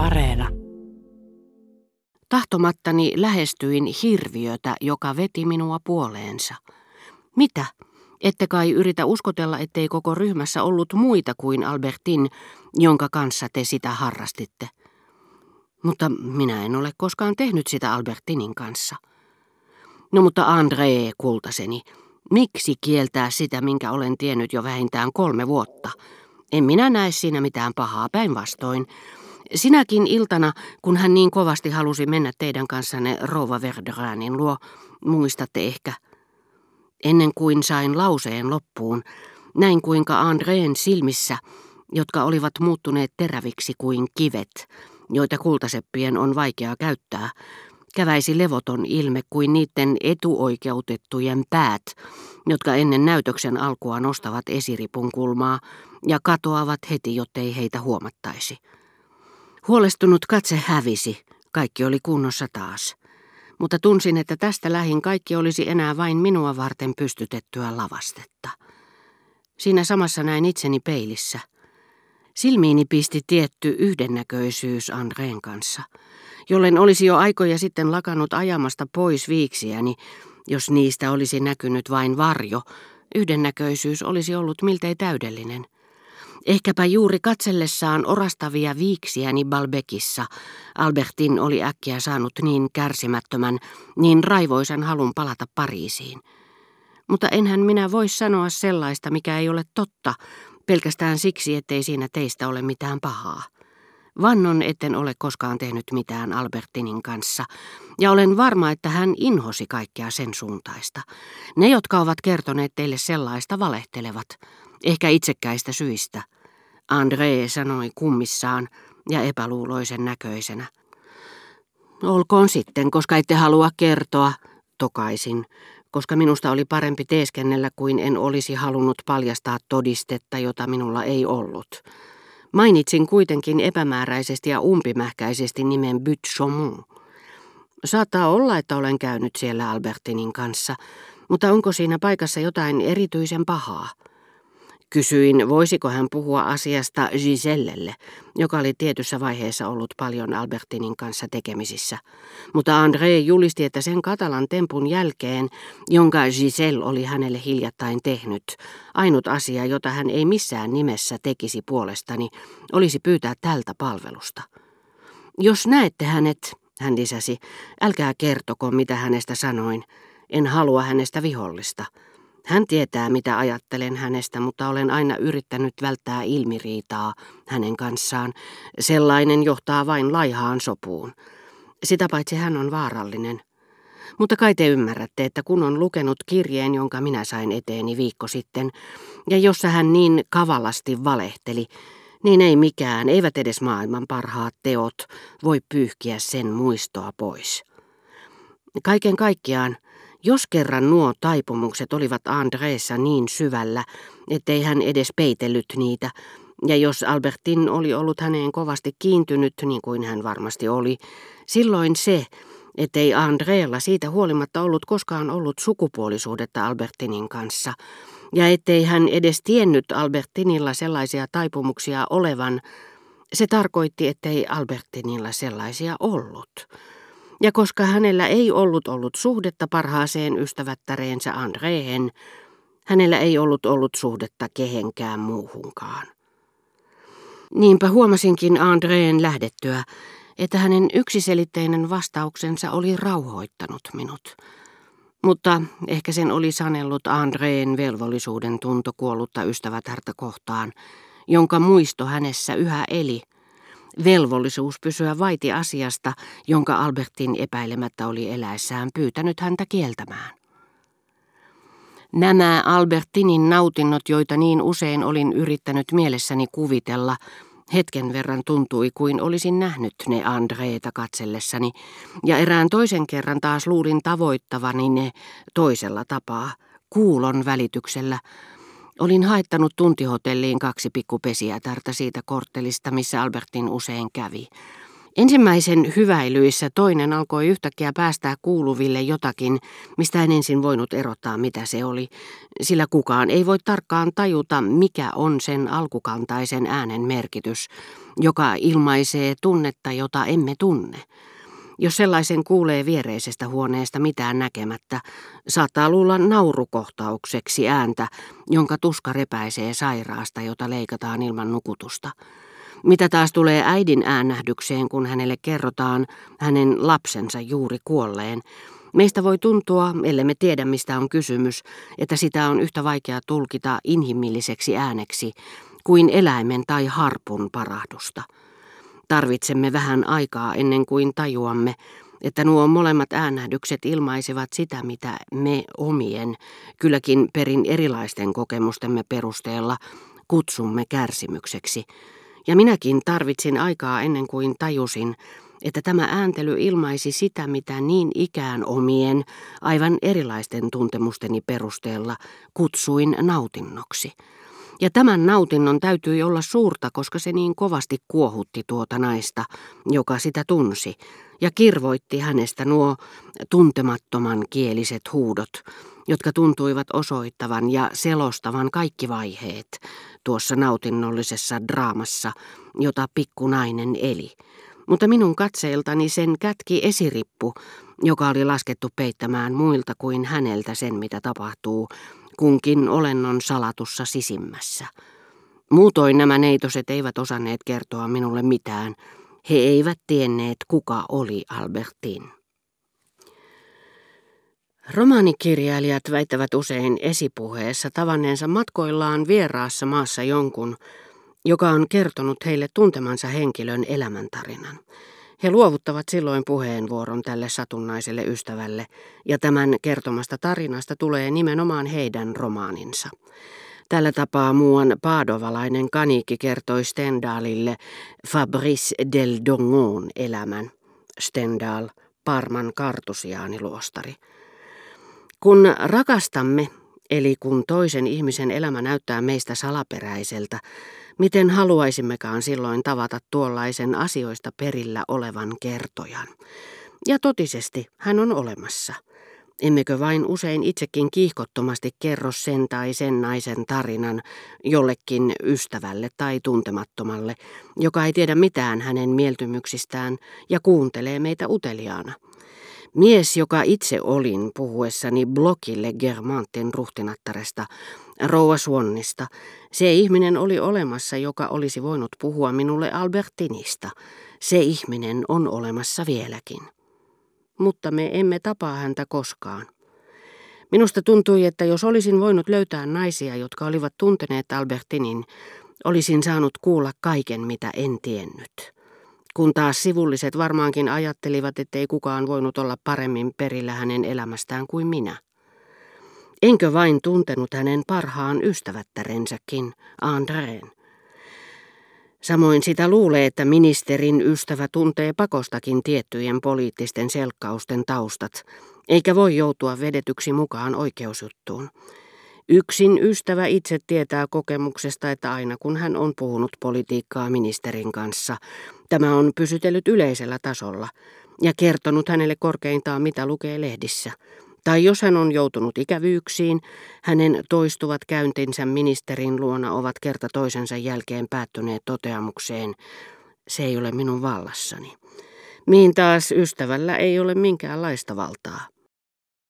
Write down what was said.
Areena. Tahtomattani lähestyin hirviötä, joka veti minua puoleensa. Mitä? Ette kai yritä uskotella, ettei koko ryhmässä ollut muita kuin Albertin, jonka kanssa te sitä harrastitte. Mutta minä en ole koskaan tehnyt sitä Albertinin kanssa. No mutta André, kultaseni, miksi kieltää sitä, minkä olen tiennyt jo vähintään kolme vuotta? En minä näe siinä mitään pahaa päinvastoin. Sinäkin iltana, kun hän niin kovasti halusi mennä teidän kanssanne Rova Verderanin luo, muistatte ehkä. Ennen kuin sain lauseen loppuun, näin kuinka Andreen silmissä, jotka olivat muuttuneet teräviksi kuin kivet, joita kultaseppien on vaikea käyttää, käväisi levoton ilme kuin niiden etuoikeutettujen päät, jotka ennen näytöksen alkua nostavat esiripun kulmaa ja katoavat heti, jottei heitä huomattaisi. Huolestunut katse hävisi, kaikki oli kunnossa taas. Mutta tunsin, että tästä lähin kaikki olisi enää vain minua varten pystytettyä lavastetta. Siinä samassa näin itseni peilissä. Silmiini pisti tietty yhdennäköisyys Andreen kanssa, jollen olisi jo aikoja sitten lakannut ajamasta pois viiksiäni, jos niistä olisi näkynyt vain varjo, yhdennäköisyys olisi ollut miltei täydellinen. Ehkäpä juuri katsellessaan orastavia viiksiäni Balbekissa Albertin oli äkkiä saanut niin kärsimättömän, niin raivoisan halun palata Pariisiin. Mutta enhän minä voi sanoa sellaista, mikä ei ole totta, pelkästään siksi, ettei siinä teistä ole mitään pahaa. Vannon etten ole koskaan tehnyt mitään Albertinin kanssa, ja olen varma, että hän inhosi kaikkea sen suuntaista. Ne, jotka ovat kertoneet teille sellaista, valehtelevat, ehkä itsekkäistä syistä. André sanoi kummissaan ja epäluuloisen näköisenä. Olkoon sitten, koska ette halua kertoa, tokaisin, koska minusta oli parempi teeskennellä kuin en olisi halunnut paljastaa todistetta, jota minulla ei ollut. Mainitsin kuitenkin epämääräisesti ja umpimähkäisesti nimen Chaumont. Saattaa olla, että olen käynyt siellä Albertinin kanssa, mutta onko siinä paikassa jotain erityisen pahaa? Kysyin, voisiko hän puhua asiasta Gisellelle, joka oli tietyssä vaiheessa ollut paljon Albertinin kanssa tekemisissä. Mutta André julisti, että sen katalan tempun jälkeen, jonka Giselle oli hänelle hiljattain tehnyt, ainut asia, jota hän ei missään nimessä tekisi puolestani, olisi pyytää tältä palvelusta. Jos näette hänet, hän lisäsi, älkää kertoko, mitä hänestä sanoin. En halua hänestä vihollista. Hän tietää, mitä ajattelen hänestä, mutta olen aina yrittänyt välttää ilmiriitaa hänen kanssaan. Sellainen johtaa vain laihaan sopuun. Sitä paitsi hän on vaarallinen. Mutta kai te ymmärrätte, että kun on lukenut kirjeen, jonka minä sain eteeni viikko sitten, ja jossa hän niin kavalasti valehteli, niin ei mikään, eivät edes maailman parhaat teot, voi pyyhkiä sen muistoa pois. Kaiken kaikkiaan, jos kerran nuo taipumukset olivat Andreessa niin syvällä, ettei hän edes peitellyt niitä, ja jos Albertin oli ollut häneen kovasti kiintynyt, niin kuin hän varmasti oli, silloin se, ettei Andreella siitä huolimatta ollut koskaan ollut sukupuolisuudetta Albertinin kanssa, ja ettei hän edes tiennyt Albertinilla sellaisia taipumuksia olevan, se tarkoitti, ettei Albertinilla sellaisia ollut. Ja koska hänellä ei ollut ollut suhdetta parhaaseen ystävättäreensä Andreen, hänellä ei ollut ollut suhdetta kehenkään muuhunkaan. Niinpä huomasinkin Andreen lähdettyä, että hänen yksiselitteinen vastauksensa oli rauhoittanut minut. Mutta ehkä sen oli sanellut Andreen velvollisuuden tunto kuollutta ystävätärtä kohtaan, jonka muisto hänessä yhä eli – velvollisuus pysyä vaiti asiasta, jonka Albertin epäilemättä oli eläessään pyytänyt häntä kieltämään. Nämä Albertinin nautinnot, joita niin usein olin yrittänyt mielessäni kuvitella, hetken verran tuntui kuin olisin nähnyt ne Andreeta katsellessani, ja erään toisen kerran taas luulin tavoittavani ne toisella tapaa, kuulon välityksellä, Olin haittanut tuntihotelliin kaksi pikkupesiätärtä siitä korttelista, missä Albertin usein kävi. Ensimmäisen hyväilyissä toinen alkoi yhtäkkiä päästää kuuluville jotakin, mistä en ensin voinut erottaa mitä se oli, sillä kukaan ei voi tarkkaan tajuta, mikä on sen alkukantaisen äänen merkitys, joka ilmaisee tunnetta, jota emme tunne. Jos sellaisen kuulee viereisestä huoneesta mitään näkemättä, saattaa luulla naurukohtaukseksi ääntä, jonka tuska repäisee sairaasta, jota leikataan ilman nukutusta. Mitä taas tulee äidin äännähdykseen, kun hänelle kerrotaan hänen lapsensa juuri kuolleen, meistä voi tuntua, ellei me tiedä mistä on kysymys, että sitä on yhtä vaikea tulkita inhimilliseksi ääneksi kuin eläimen tai harpun parahdusta. Tarvitsemme vähän aikaa ennen kuin tajuamme, että nuo molemmat äänähdykset ilmaisivat sitä, mitä me omien, kylläkin perin erilaisten kokemustemme perusteella kutsumme kärsimykseksi. Ja minäkin tarvitsin aikaa ennen kuin tajusin, että tämä ääntely ilmaisi sitä, mitä niin ikään omien, aivan erilaisten tuntemusteni perusteella kutsuin nautinnoksi. Ja tämän nautinnon täytyi olla suurta, koska se niin kovasti kuohutti tuota naista, joka sitä tunsi, ja kirvoitti hänestä nuo tuntemattoman kieliset huudot, jotka tuntuivat osoittavan ja selostavan kaikki vaiheet tuossa nautinnollisessa draamassa, jota pikkunainen eli. Mutta minun katseiltani sen kätki esirippu, joka oli laskettu peittämään muilta kuin häneltä sen, mitä tapahtuu kunkin olennon salatussa sisimmässä. Muutoin nämä neitoset eivät osanneet kertoa minulle mitään. He eivät tienneet, kuka oli Albertin. Romaanikirjailijat väittävät usein esipuheessa tavanneensa matkoillaan vieraassa maassa jonkun, joka on kertonut heille tuntemansa henkilön elämäntarinan. He luovuttavat silloin puheenvuoron tälle satunnaiselle ystävälle, ja tämän kertomasta tarinasta tulee nimenomaan heidän romaaninsa. Tällä tapaa muuan paadovalainen kaniikki kertoi Stendalille Fabrice del Dongon elämän. Stendal, Parman kartusiaaniluostari. Kun rakastamme, eli kun toisen ihmisen elämä näyttää meistä salaperäiseltä, Miten haluaisimmekaan silloin tavata tuollaisen asioista perillä olevan kertojan? Ja totisesti hän on olemassa. Emmekö vain usein itsekin kiihkottomasti kerro sen tai sen naisen tarinan jollekin ystävälle tai tuntemattomalle, joka ei tiedä mitään hänen mieltymyksistään ja kuuntelee meitä uteliaana? Mies, joka itse olin puhuessani blokille Germantin ruhtinattaresta, rouva Suonnista, se ihminen oli olemassa, joka olisi voinut puhua minulle Albertinista. Se ihminen on olemassa vieläkin. Mutta me emme tapaa häntä koskaan. Minusta tuntui, että jos olisin voinut löytää naisia, jotka olivat tunteneet Albertinin, olisin saanut kuulla kaiken, mitä en tiennyt kun taas sivulliset varmaankin ajattelivat, ettei kukaan voinut olla paremmin perillä hänen elämästään kuin minä. Enkö vain tuntenut hänen parhaan ystävättärensäkin, Andreen. Samoin sitä luulee, että ministerin ystävä tuntee pakostakin tiettyjen poliittisten selkkausten taustat, eikä voi joutua vedetyksi mukaan oikeusjuttuun. Yksin ystävä itse tietää kokemuksesta, että aina kun hän on puhunut politiikkaa ministerin kanssa, tämä on pysytellyt yleisellä tasolla ja kertonut hänelle korkeintaan mitä lukee lehdissä. Tai jos hän on joutunut ikävyyksiin, hänen toistuvat käyntinsä ministerin luona ovat kerta toisensa jälkeen päättyneet toteamukseen, se ei ole minun vallassani. Mihin taas ystävällä ei ole minkäänlaista valtaa.